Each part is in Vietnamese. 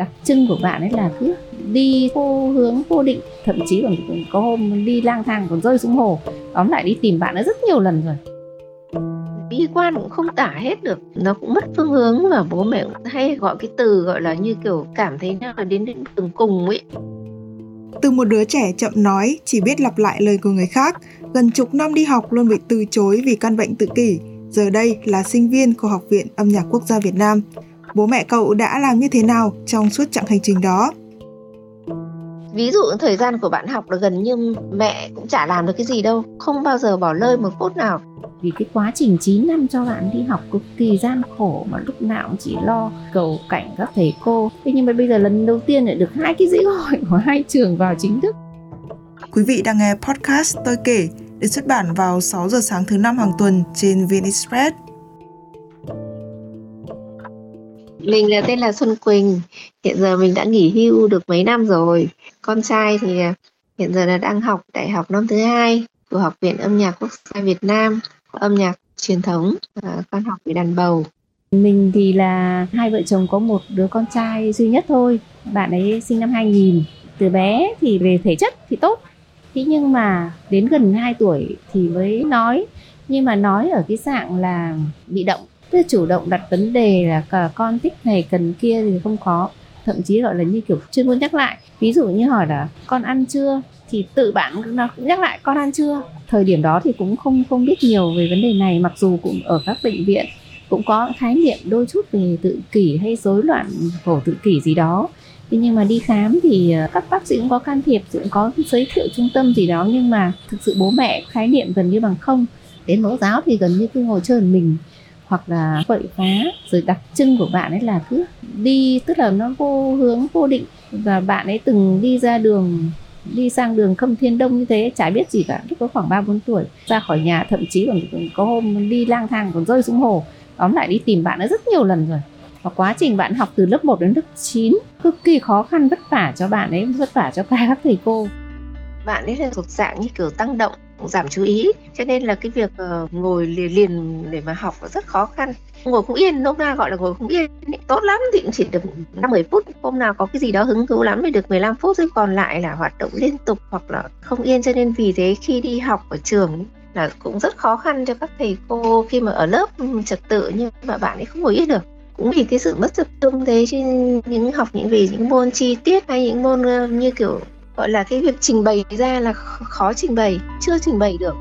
đặc trưng của bạn ấy là cứ đi vô hướng vô định thậm chí còn có hôm đi lang thang còn rơi xuống hồ. Tóm lại đi tìm bạn ấy rất nhiều lần rồi. Bi quan cũng không tả hết được. Nó cũng mất phương hướng và bố mẹ cũng hay gọi cái từ gọi là như kiểu cảm thấy là đến đến đường cùng ấy. Từ một đứa trẻ chậm nói chỉ biết lặp lại lời của người khác. Gần chục năm đi học luôn bị từ chối vì căn bệnh tự kỷ. Giờ đây là sinh viên của học viện âm nhạc quốc gia việt nam bố mẹ cậu đã làm như thế nào trong suốt chặng hành trình đó? Ví dụ thời gian của bạn học là gần như mẹ cũng chả làm được cái gì đâu không bao giờ bỏ lơi một phút nào. Vì cái quá trình 9 năm cho bạn đi học cực kỳ gian khổ mà lúc nào cũng chỉ lo cầu cảnh các thầy cô. Thế nhưng mà bây giờ lần đầu tiên lại được hai cái dĩ gọi của hai trường vào chính thức. Quý vị đang nghe podcast Tôi kể được xuất bản vào 6 giờ sáng thứ năm hàng tuần trên VN Express. Mình là tên là Xuân Quỳnh. Hiện giờ mình đã nghỉ hưu được mấy năm rồi. Con trai thì à, hiện giờ là đang học đại học năm thứ hai của Học viện Âm nhạc Quốc gia Việt Nam, âm nhạc truyền thống. À, con học về đàn bầu. Mình thì là hai vợ chồng có một đứa con trai duy nhất thôi. Bạn ấy sinh năm 2000. Từ bé thì về thể chất thì tốt. Thế nhưng mà đến gần 2 tuổi thì mới nói. Nhưng mà nói ở cái dạng là bị động tức chủ động đặt vấn đề là cả con thích này, cần kia thì không có. Thậm chí gọi là như kiểu chuyên môn nhắc lại. Ví dụ như hỏi là, con ăn chưa? Thì tự bạn nó cũng nhắc lại, con ăn chưa? Thời điểm đó thì cũng không không biết nhiều về vấn đề này, mặc dù cũng ở các bệnh viện, cũng có khái niệm đôi chút về tự kỷ hay rối loạn phổ tự kỷ gì đó. Thế nhưng mà đi khám thì ờ, các bác sĩ cũng có can thiệp, cũng có giới thiệu trung tâm gì đó, nhưng mà thực sự bố mẹ khái niệm gần như bằng không. Đến mẫu giáo thì gần như cứ ngồi chơi mình hoặc là quậy phá rồi đặc trưng của bạn ấy là cứ đi, tức là nó vô hướng, vô định. Và bạn ấy từng đi ra đường, đi sang đường khâm thiên đông như thế, chả biết gì cả. Lúc có khoảng ba bốn tuổi, ra khỏi nhà, thậm chí còn có hôm đi lang thang còn rơi xuống hồ. Tóm lại đi tìm bạn ấy rất nhiều lần rồi. Và quá trình bạn học từ lớp 1 đến lớp 9 cực kỳ khó khăn, vất vả cho bạn ấy, vất vả cho cả các thầy cô. Bạn ấy là thuộc dạng như kiểu tăng động giảm chú ý. Cho nên là cái việc uh, ngồi liền, liền để mà học rất khó khăn. Ngồi không yên lúc nào gọi là ngồi không yên tốt lắm thì cũng chỉ được năm mười phút. Hôm nào có cái gì đó hứng thú lắm thì được 15 phút rồi còn lại là hoạt động liên tục hoặc là không yên. Cho nên vì thế khi đi học ở trường là cũng rất khó khăn cho các thầy cô khi mà ở lớp ừ, trật tự nhưng mà bạn ấy không ngồi yên được. Cũng vì cái sự mất tập trung thế chứ những học những về những môn chi tiết hay những môn như kiểu gọi là cái việc trình bày ra là khó trình bày, chưa trình bày được.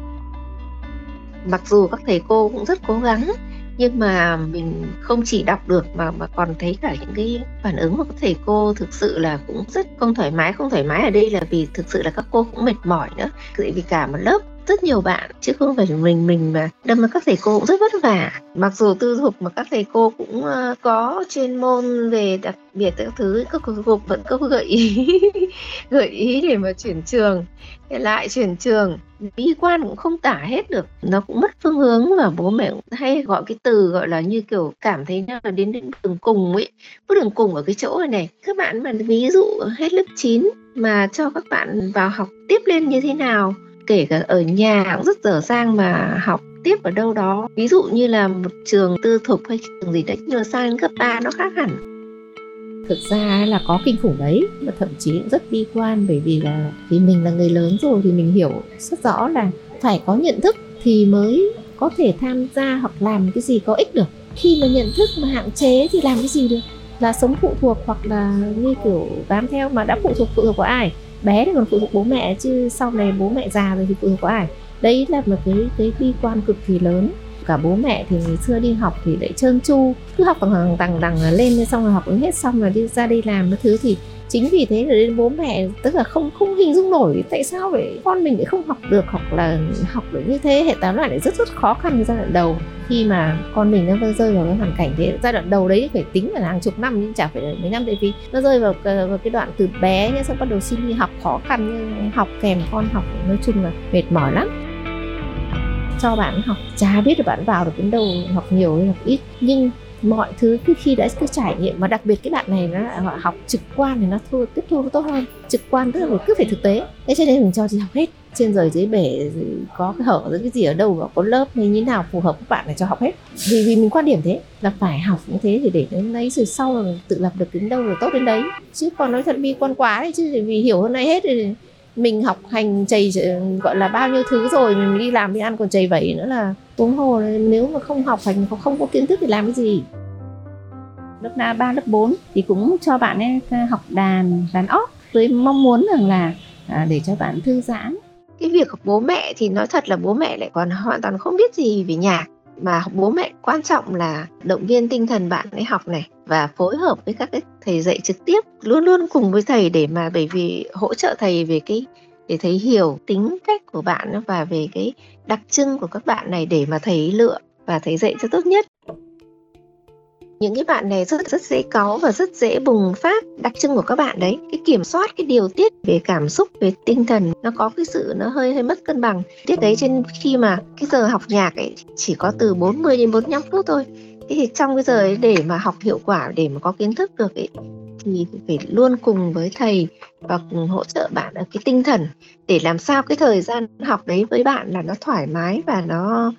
Mặc dù các thầy cô cũng rất cố gắng, nhưng mà mình không chỉ đọc được mà mà còn thấy cả những cái phản ứng của các thầy cô thực sự là cũng rất không thoải mái, không thoải mái ở đây là vì thực sự là các cô cũng mệt mỏi nữa. Vì cả một lớp rất nhiều bạn, chứ không phải mình mình mà. Đâm mà các thầy cô cũng rất vất vả. Mặc dù tư thục mà các thầy cô cũng ờ, có chuyên môn về đặc biệt các thứ các cô vẫn có gợi ý gợi ý để mà chuyển trường. Lại chuyển trường, bi quan cũng không tả hết được. Nó cũng mất phương hướng và bố mẹ cũng hay gọi cái từ gọi là như kiểu cảm thấy là đến đến đường cùng ấy. Bước đường cùng ở cái chỗ này này, các bạn mà ví dụ hết lớp 9 mà cho các bạn vào học tiếp lên như thế nào kể cả ở nhà cũng rất dở dang mà học tiếp ở đâu đó. Ví dụ như là một trường tư thục hay trường gì đấy, nhưng mà sang cấp 3 nó khác hẳn. Thực ra là có kinh khủng đấy và thậm chí cũng rất bi quan, bởi vì là vì mình là người lớn rồi thì mình hiểu rất rõ là phải có nhận thức thì mới có thể tham gia hoặc làm cái gì có ích được. Khi mà nhận thức mà hạn chế thì làm cái gì được? Là sống phụ thuộc hoặc là như kiểu bám theo mà đã phụ thuộc phụ thuộc của ai? Bé thì còn phụ thuộc bố mẹ, chứ sau này bố mẹ già rồi thì phụ thuộc có ai? Đấy là một cái cái bi quan cực kỳ lớn cả bố mẹ thì ngày xưa đi học thì lại trơn tru. Cứ học bằng đằng đằng lên xong rồi học ứng hết xong rồi đi ra đi làm cái thứ thì chính vì thế là đến bố mẹ tức là không không hình dung nổi tại sao vậy con mình lại không học được hoặc là học được như thế. Hệ tóm lại lại rất rất khó khăn giai đoạn đầu. Khi mà con mình nó rơi vào cái hoàn cảnh thế giai đoạn đầu đấy phải tính là hàng chục năm nhưng chả phải là mấy năm. Tại vì nó rơi vào, ờ, vào cái đoạn từ bé nhá xong bắt đầu xin đi học khó khăn nhưng học kèm con học nói chung là mệt mỏi lắm cho bạn học, chả biết được bạn vào được đến đâu, học nhiều hay học ít. Nhưng mọi thứ khi khi đã cứ trải nghiệm mà đặc biệt cái bạn này nó học trực quan thì nó thu, tiếp thu nó tốt hơn. Trực quan tức là cứ phải thực tế. Thế cho nên mình cho chị học hết. Trên rời dưới bể có cái hở cái gì ở đâu, và có lớp hay như nào phù hợp với bạn để cho học hết. Vì vì mình quan điểm thế. Là phải học như thế thì để đến đấy, rồi sau là tự lập được đến đâu rồi tốt đến đấy. Chứ còn nói thật bi quan quá đấy chứ vì hiểu hơn ai hết thì mình học hành chầy gọi là bao nhiêu thứ rồi mình đi làm đi ăn còn chầy vẩy nữa là huống hồ nếu mà không học hành không có kiến thức thì làm cái gì? Lớp 3, lớp 4 thì cũng cho bạn ấy học đàn đàn óc. Với mong muốn rằng là à, để cho bạn thư giãn. Cái việc học bố mẹ thì nói thật là bố mẹ lại còn hoàn toàn không biết gì về nhạc. Mà học bố mẹ quan trọng là động viên tinh thần bạn ấy học này và phối hợp với các cái thầy dạy trực tiếp, luôn luôn cùng với thầy để mà, bởi vì hỗ trợ thầy về cái, để thầy hiểu tính cách của bạn và về cái đặc trưng của các bạn này để mà thầy lựa và thầy dạy cho tốt nhất. Những cái bạn này rất rất dễ cáu và rất dễ bùng phát đặc trưng của các bạn đấy. Cái kiểm soát cái điều tiết về cảm xúc, về tinh thần nó có cái sự nó hơi hơi mất cân bằng. Tiết đấy trên khi mà cái giờ học nhạc ấy chỉ có từ 40 đến 45 phút thôi thế thì trong cái giờ ấy để mà học hiệu quả để mà có kiến thức được ấy thì phải luôn cùng với thầy và cùng hỗ trợ bạn ở cái tinh thần để làm sao cái thời gian học đấy với bạn là nó thoải mái và nó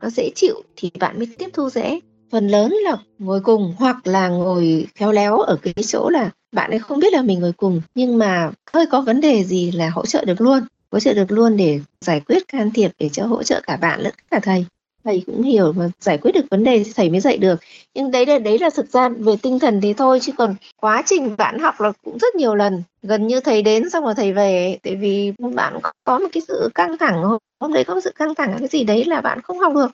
nó dễ chịu thì bạn mới tiếp thu dễ. Phần lớn là ngồi cùng hoặc là ngồi khéo léo ở cái chỗ là bạn ấy không biết là mình ngồi cùng nhưng mà hơi có vấn đề gì là hỗ trợ được luôn hỗ trợ được luôn để giải quyết can thiệp để cho hỗ trợ cả bạn lẫn cả thầy thầy cũng hiểu và giải quyết được vấn đề thì thầy mới dạy được. Nhưng đấy là đấy là thực ra về tinh thần thì thôi, chứ còn quá trình bạn học là cũng rất nhiều lần. Gần như thầy đến xong rồi thầy về, tại vì bạn có một cái sự căng thẳng, hôm đấy có một sự căng thẳng cái gì đấy là bạn không học được.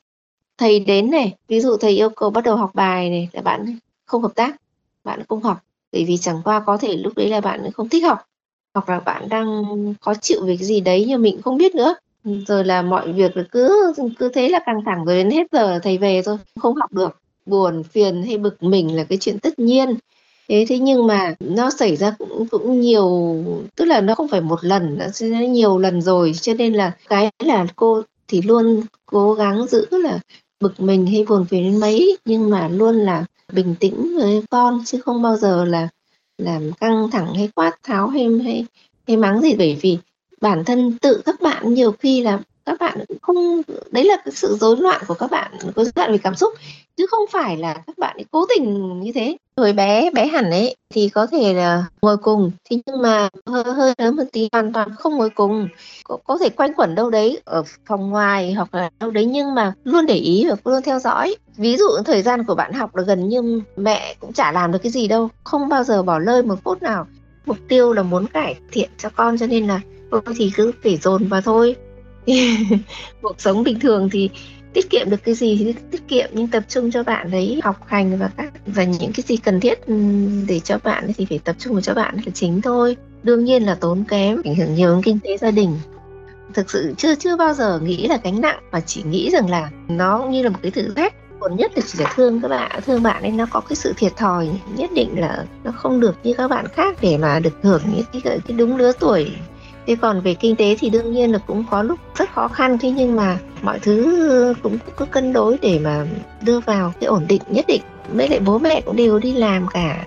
Thầy đến này, ví dụ thầy yêu cầu bắt đầu học bài này là bạn không hợp tác, bạn không học. Bởi vì chẳng qua có thể lúc đấy là bạn không thích học, hoặc là bạn đang khó chịu về cái gì đấy nhưng mình không biết nữa rồi là mọi việc cứ cứ thế là căng thẳng rồi đến hết giờ thầy về thôi, không học được. Buồn, phiền hay bực mình là cái chuyện tất nhiên. Thế thế nhưng mà nó xảy ra cũng cũng nhiều, tức là nó không phải một lần, nó nhiều lần rồi. Cho nên là cái là cô thì luôn cố gắng giữ là bực mình hay buồn phiền đến mấy, nhưng mà luôn là bình tĩnh với con, chứ không bao giờ là làm căng thẳng hay quát tháo hay hay hay mắng gì. Bởi vì bản thân tự các bạn nhiều khi là các bạn không đấy là cái sự rối loạn của các bạn có rối loạn về cảm xúc. Chứ không phải là các bạn ấy cố tình như thế. Hồi bé bé hẳn ấy thì có thể là ngồi cùng thế nhưng mà hơi hơi lớn một tí hoàn toàn không ngồi cùng. Có, có thể quanh quẩn đâu đấy ở phòng ngoài hoặc là đâu đấy nhưng mà luôn để ý và luôn theo dõi. Ví dụ thời gian của bạn học là gần như mẹ cũng chả làm được cái gì đâu không bao giờ bỏ lơi một phút nào. Mục tiêu là muốn cải thiện cho con cho nên là thôi thì cứ phải dồn vào thôi. Cuộc sống bình thường thì tiết kiệm được cái gì thì tiết kiệm nhưng tập trung cho bạn đấy học hành và các và những cái gì cần thiết ừ, để cho bạn thì phải tập trung cho bạn là chính thôi. Đương nhiên là tốn kém ảnh hưởng nhiều đến kinh tế gia đình. Thực sự chưa chưa bao giờ nghĩ là gánh nặng mà chỉ nghĩ rằng là nó như là một cái thử thách. Còn nhất là chỉ là thương các bạn thương bạn ấy nó có cái sự thiệt thòi nhất định là nó không được như các bạn khác để mà được hưởng những cái, cái đúng lứa tuổi thế còn về kinh tế thì đương nhiên là cũng có lúc rất khó khăn, thế nhưng mà mọi thứ cũng cứ cân đối để mà đưa vào cái ổn định nhất định. Mấy lại bố mẹ cũng đều đi làm cả,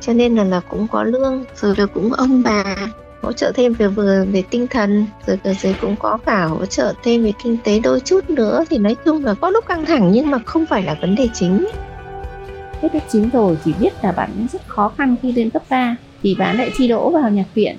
cho nên là là cũng có lương, rồi là cũng ông bà hỗ trợ thêm về vừa về tinh thần, rồi rồi cũng có cả hỗ trợ thêm về kinh tế đôi chút nữa. Thì nói chung là có lúc căng thẳng nhưng mà không phải là vấn đề chính. Hết lớp 9 rồi, chỉ biết là bạn rất khó khăn khi lên cấp 3 thì bạn lại thi đỗ vào nhạc viện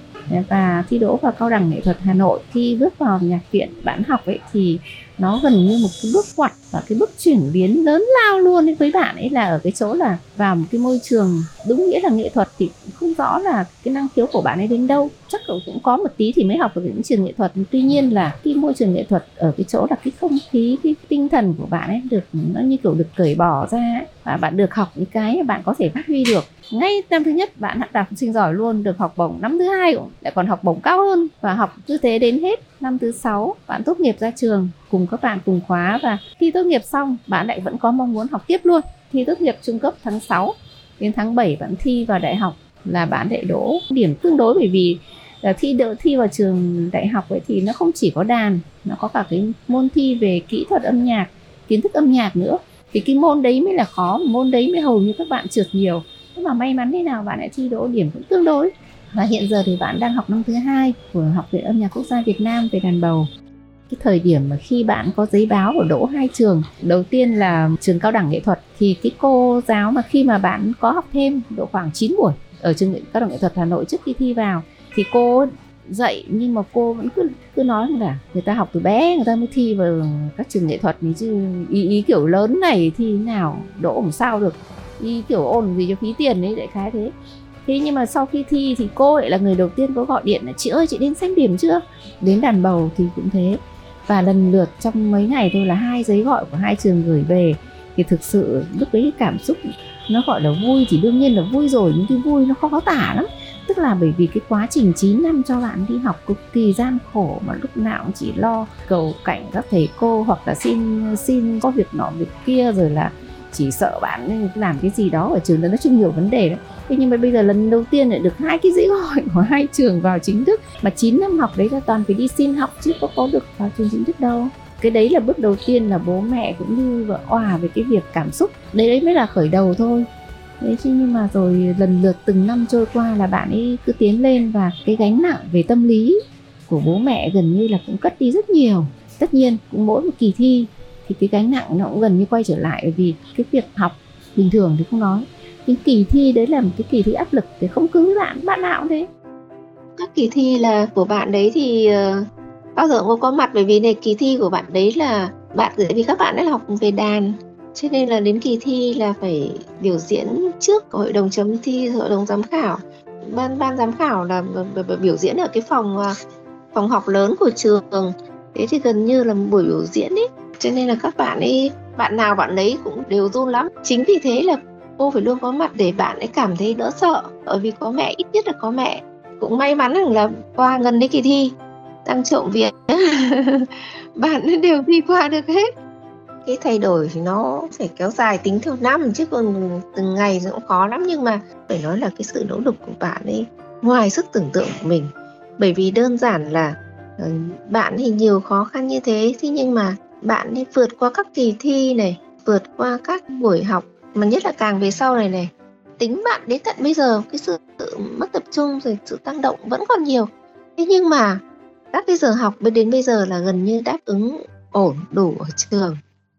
và thi đỗ vào cao đẳng nghệ thuật Hà Nội khi bước vào nhạc viện bản học ấy, thì nó gần như một cái bước ngoặt và cái bước chuyển biến lớn lao luôn với bạn ấy là ở cái chỗ là vào một cái môi trường đúng nghĩa là nghệ thuật thì không rõ là cái năng khiếu của bạn ấy đến đâu. Chắc cậu cũng có một tí thì mới học ở những trường nghệ thuật. Tuy nhiên là cái môi trường nghệ thuật ở cái chỗ là cái không khí, cái tinh thần của bạn ấy được, nó như kiểu được cởi bỏ ra ấy. và bạn được học những cái bạn có thể phát huy được. Ngay năm thứ nhất, bạn đạt học sinh giỏi luôn, được học bổng. Năm thứ hai cũng lại còn học bổng cao hơn và học như thế đến hết năm thứ sáu, bạn tốt nghiệp ra trường, cùng các bạn cùng khóa và khi tốt nghiệp xong, bạn lại vẫn có mong muốn học tiếp luôn. Thi tốt nghiệp trung cấp tháng 6 đến tháng 7 bạn thi vào đại học là bạn lại đỗ điểm tương đối bởi vì là thi đỡ, thi vào trường đại học ấy thì nó không chỉ có đàn, nó có cả cái môn thi về kỹ thuật âm nhạc, kiến thức âm nhạc nữa. Thì cái môn đấy mới là khó, môn đấy mới hầu như các bạn trượt nhiều. Nhưng mà may mắn thế nào, bạn lại thi đỗ điểm cũng tương đối và hiện giờ thì bạn đang học năm thứ hai của học viện âm nhạc quốc gia Việt Nam về đàn bầu. Cái thời điểm mà khi bạn có giấy báo ở đỗ hai trường đầu tiên là trường cao đẳng nghệ thuật thì cái cô giáo mà khi mà bạn có học thêm độ khoảng 9 buổi ở trường cao đẳng nghệ thuật Hà Nội trước khi thi vào thì cô dạy nhưng mà cô vẫn cứ cứ nói là người ta học từ bé người ta mới thi vào các trường nghệ thuật chứ ý, ý kiểu lớn này thì nào đỗ làm sao được ý kiểu ôn gì cho phí tiền ấy đại khái thế thế nhưng mà sau khi thi thì cô lại là người đầu tiên có gọi điện là, chị ơi, chị đến xem điểm chưa? Đến đàn bầu thì cũng thế. Và lần lượt trong mấy ngày thôi là hai giấy gọi của hai trường gửi về. Thì thực sự lúc đấy cảm xúc nó gọi là vui thì đương nhiên là vui rồi, nhưng cái vui nó khó tả lắm. Tức là bởi vì cái quá trình 9 năm cho bạn đi học cực kỳ gian khổ mà lúc nào cũng chỉ lo cầu cảnh các thầy cô hoặc là xin xin có việc nọ việc kia, rồi là chỉ sợ bạn làm cái gì đó ở trường đó nó chung nhiều vấn đề đấy thế nhưng mà bây giờ lần đầu tiên lại được hai cái dĩ gọi của hai trường vào chính thức. Mà 9 năm học đấy là toàn phải đi xin học chứ có có được vào trường chính thức đâu. Cái đấy là bước đầu tiên là bố mẹ cũng như vợ òa về cái việc cảm xúc. Đấy đấy mới là khởi đầu thôi. Đấy, chứ nhưng mà rồi lần lượt từng năm trôi qua là bạn ấy cứ tiến lên và cái gánh nặng về tâm lý của bố mẹ gần như là cũng cất đi rất nhiều. Tất nhiên, cũng mỗi một kỳ thi thì cái gánh nặng nó cũng gần như quay trở lại vì cái việc học bình thường thì không nói. Những kỳ thi đấy là một cái kỳ thi áp lực thì không cứ bạn bạn nào cũng thế. Các kỳ thi là của bạn đấy thì uh, bao giờ cũng có mặt bởi vì này kỳ thi của bạn đấy là bạn vì các bạn ấy học về đàn cho nên là đến kỳ thi là phải biểu diễn trước hội đồng chấm thi hội đồng giám khảo. Ban ban giám khảo là biểu diễn ở cái phòng ờ, phòng học lớn của trường. Thế thì gần như là một buổi biểu diễn ấy cho nên là các bạn ấy, bạn nào bạn ấy cũng đều run lắm. Chính vì thế là cô phải luôn có mặt để bạn ấy cảm thấy đỡ sợ. Bởi vì có mẹ, ít nhất là có mẹ. Cũng may mắn rằng là qua gần đến kỳ thi, tăng trộm việc bạn đều thi qua được hết. Cái thay đổi thì nó phải kéo dài tính theo năm, chứ còn từng ngày thì cũng khó lắm. Nhưng mà phải nói là cái sự nỗ lực của bạn ấy ngoài sức tưởng tượng của mình. Bởi vì đơn giản là ờ, bạn thì nhiều khó khăn như thế thế nhưng mà bạn đi vượt qua các kỳ thi này, vượt qua các buổi học, mà nhất là càng về sau này này, tính bạn đến tận bây giờ, cái sự mất tập trung rồi sự tăng động vẫn còn nhiều. Thế nhưng mà các cái giờ học đến bây giờ là gần như đáp ứng ổn đủ ở trường.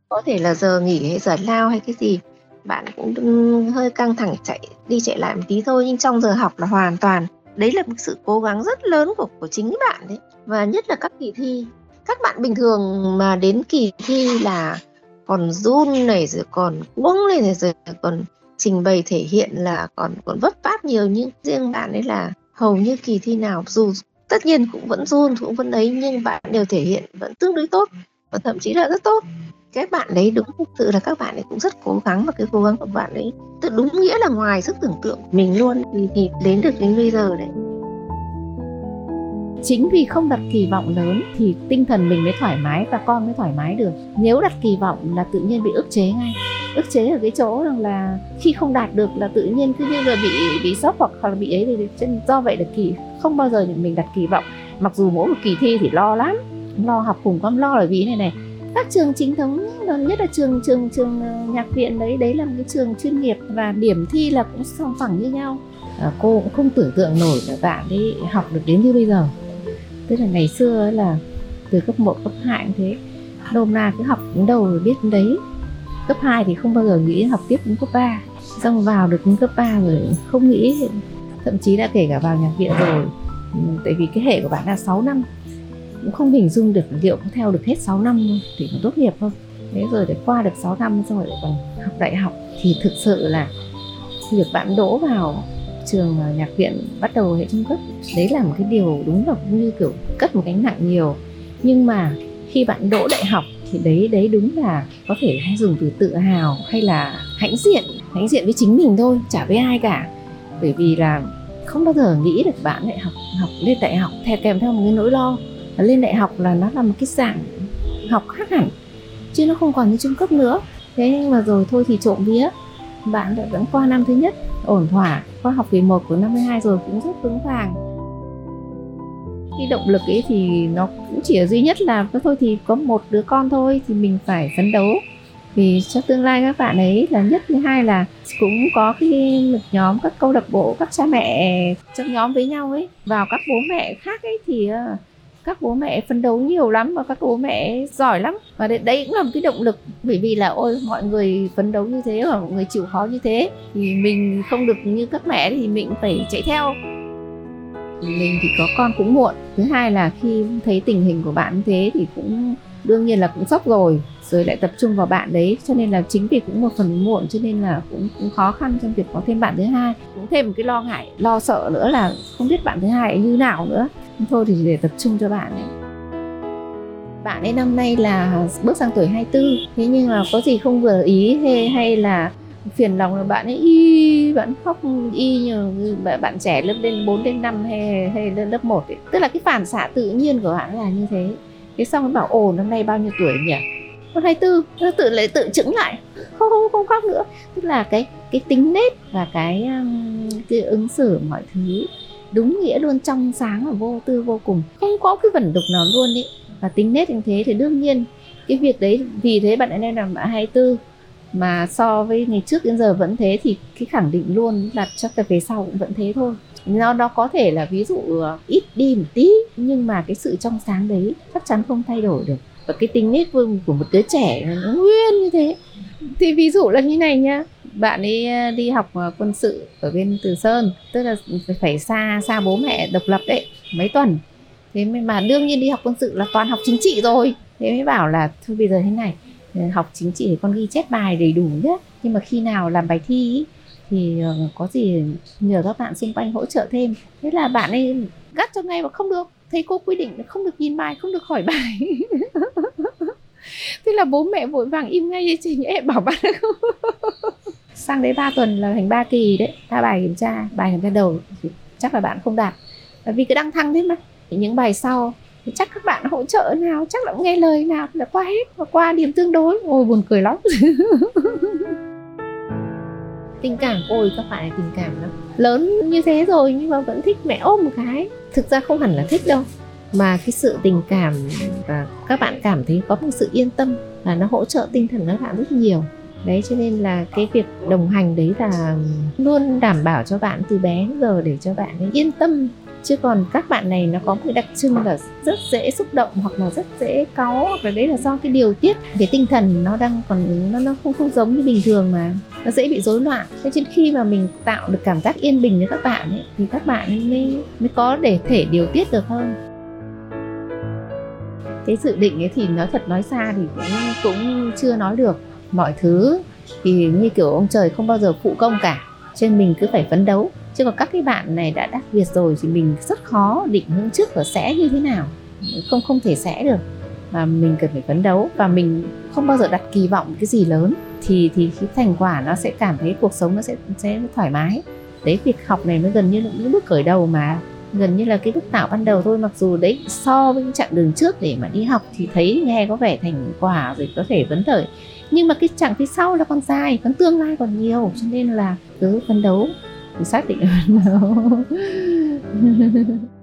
Có thể là giờ nghỉ hay giờ lao hay cái gì, bạn cũng hơi căng thẳng chạy, đi chạy lại một tí thôi, nhưng trong giờ học là hoàn toàn. Đấy là một sự cố gắng rất lớn của của chính bạn đấy và nhất là các kỳ thi các bạn bình thường mà đến kỳ thi là còn run này rồi còn cuống lên này rồi còn trình bày thể hiện là còn còn vấp váp nhiều. Nhưng riêng bạn ấy là hầu như kỳ thi nào dù tất nhiên cũng vẫn run cũng vẫn ấy nhưng bạn đều thể hiện vẫn tương đối tốt và thậm chí là rất tốt. Các bạn đấy đúng thực sự là các bạn ấy cũng rất cố gắng và cái cố gắng của bạn ấy tự đúng nghĩa là ngoài sức tưởng tượng của mình luôn thì, thì đến được đến bây giờ đấy chính vì không đặt kỳ vọng lớn thì tinh thần mình mới thoải mái và con mới thoải mái được. Nếu đặt kỳ vọng là tự nhiên bị ức chế ngay. Ức chế ở cái chỗ rằng là khi không đạt được là tự nhiên cứ như là bị bị sốc hoặc hoặc là bị ấy thì chân do vậy là kỳ không bao giờ mình đặt kỳ vọng. Mặc dù mỗi một kỳ thi thì lo lắm. Lo học cùng con lo là vì này này. Các trường chính thống nhất là trường trường trường ờ, nhạc viện đấy đấy là một cái trường chuyên nghiệp và điểm thi là cũng song phẳng như nhau. À, cô cũng không tưởng tượng nổi là bạn ấy học được đến như bây giờ tức là ngày xưa là từ cấp 1, cấp 2 cũng thế. Nôm na cứ học đến đâu rồi biết đến đấy. Cấp 2 thì không bao giờ nghĩ học tiếp đến cấp 3 xong vào được đến cấp 3 rồi không nghĩ thậm chí đã kể cả vào nhạc viện rồi. Ừ, tại vì cái hệ của bạn là 6 năm cũng không hình dung được liệu có theo được hết 6 năm thì cũng tốt nghiệp không thế rồi để qua được 6 năm xong rồi còn học đại học thì thực sự là việc bạn đỗ vào trường à, nhạc viện bắt đầu hệ trung cấp. Đấy là một cái điều đúng là như kiểu, cất một gánh nặng nhiều. Nhưng mà khi bạn đỗ đại học thì đấy đấy đúng là có thể hay dùng từ tự hào hay là hãnh diện hãnh diện với chính mình thôi, chả với ai cả. Bởi vì là không bao giờ nghĩ được bạn lại học học lên đại học theo, kèm theo một cái nỗi lo. Lên đại học là nó là một cái dạng học khác hẳn, chứ nó không còn như trung cấp nữa. Thế nhưng mà rồi thôi thì trộm vía bạn đã vẫn qua năm thứ nhất, ổn thỏa. Qua học kỳ 1 của năm 12 rồi cũng rất vững vàng. Cái động lực ấy thì nó cũng chỉ ở duy nhất là thôi thì có một đứa con thôi thì mình phải phấn đấu. Vì cho tương lai các bạn ấy là nhất thứ hai là cũng có cái lực nhóm các câu lạc bộ, các cha mẹ trong nhóm với nhau ấy, vào các bố mẹ khác ấy thì ờ, các bố mẹ phấn đấu nhiều lắm và các bố mẹ giỏi lắm. Và đấy cũng là một cái động lực, bởi vì là, ôi, mọi người phấn đấu như thế và mọi người chịu khó như thế thì mình không được như các mẹ thì mình phải chạy theo. Mình thì có con cũng muộn. Thứ hai là khi thấy tình hình của bạn như thế thì cũng đương nhiên là cũng sốc rồi rồi lại tập trung vào bạn đấy cho nên là chính vì cũng một phần muộn cho nên là cũng, cũng khó khăn trong việc có thêm bạn thứ hai. Cũng thêm một cái lo ngại lo sợ nữa là không biết bạn thứ hai như nào nữa. Thôi thì để tập trung cho bạn ấy bạn ấy năm nay là bước sang tuổi 24 thế nhưng là có gì không vừa ý hay hay là phiền lòng là bạn ấy y bạn khóc y như bạn trẻ lớp lên 4 đến 5 hay hay lên lớp 1 ấy. tức là cái phản xạ tự nhiên của bạn là như thế thế xong nó bảo, ồ, năm nay bao nhiêu tuổi nhỉ? Con 24 nó tự lại tự chững lại. Không không không khóc nữa. Tức là cái cái tính nết và cái um, cái ứng xử mọi thứ đúng nghĩa luôn trong sáng và vô tư, vô cùng. Không có cái vẩn đục nào luôn ý. Và tính nết như thế thì đương nhiên, cái việc đấy, vì thế bạn ấy nên làm 24 mà so với ngày trước đến giờ vẫn thế thì cái khẳng định luôn là chắc là về sau cũng vẫn thế thôi. Nó nó có thể là ví dụ ờ, ít đi một tí, nhưng mà cái sự trong sáng đấy chắc chắn không thay đổi được. Và cái tính nết vương của một đứa trẻ nó nguyên như thế. Thì ví dụ là như này nhá, bạn ấy ờ, đi học ờ, quân sự ở bên Từ Sơn, tức là phải xa xa bố mẹ độc lập đấy, mấy tuần. Thế mà đương nhiên đi học quân sự là toàn học chính trị rồi. Thế mới bảo là, thôi bây giờ thế này Ừ, học chính trị thì con ghi chép bài đầy đủ nhất nhưng mà khi nào làm bài thi ý, thì ờ, có gì nhờ các bạn xung quanh hỗ trợ thêm. Thế là bạn ấy gắt cho ngay và không được. Thầy cô quy định không được nhìn bài không được hỏi bài. Thế là bố mẹ vội vàng im ngay chị em bảo bạn sang đấy 3 tuần là thành 3 kỳ đấy. Ba bài kiểm tra bài kiểm tra đầu chắc là bạn không đạt. Vì cứ đăng thăng thế mà. Những bài sau thì chắc các bạn hỗ trợ nào, chắc là nghe lời nào là qua hết và qua điểm tương đối. Ôi, buồn cười lắm. Tình cảm, ôi, các bạn tình cảm lắm. Lớn như thế rồi nhưng mà vẫn thích mẹ ôm một cái. Thực ra không hẳn là thích đâu, mà cái sự tình cảm và các bạn cảm thấy có một sự yên tâm là nó hỗ trợ tinh thần các bạn rất nhiều. Đấy, cho nên là cái việc đồng hành đấy là luôn đảm bảo cho bạn từ bé giờ để cho bạn yên tâm chứ còn các bạn này nó có một đặc trưng là rất dễ xúc động hoặc là rất dễ cáu hoặc là đấy là do cái điều tiết về tinh thần nó đang còn nó nó không không giống như bình thường mà. Nó dễ bị rối loạn. Thế nên khi mà mình tạo được cảm giác yên bình với các bạn ấy, thì các bạn mới mới có để thể điều tiết được hơn. Cái dự định ấy thì nói thật nói xa thì cũng cũng chưa nói được. Mọi thứ thì như kiểu ông trời không bao giờ phụ công cả. Cho nên mình cứ phải phấn đấu chứ còn các cái bạn này đã đặc biệt rồi thì mình rất khó định hướng trước và sẽ như thế nào. Không không thể sẽ được. Mà mình cần phải phấn đấu và mình không bao giờ đặt kỳ vọng cái gì lớn. Thì thì cái thành quả nó sẽ cảm thấy cuộc sống nó sẽ sẽ thoải mái. Đấy, việc học này mới gần như là những bước khởi đầu mà gần như là cái bước tạo ban đầu thôi. Mặc dù đấy, so với chặng đường trước để mà đi học thì thấy nghe có vẻ thành quả rồi có thể vấn khởi. Nhưng mà cái chặng phía sau là còn dài, còn tương lai còn nhiều. Cho nên là cứ phấn đấu. Xác định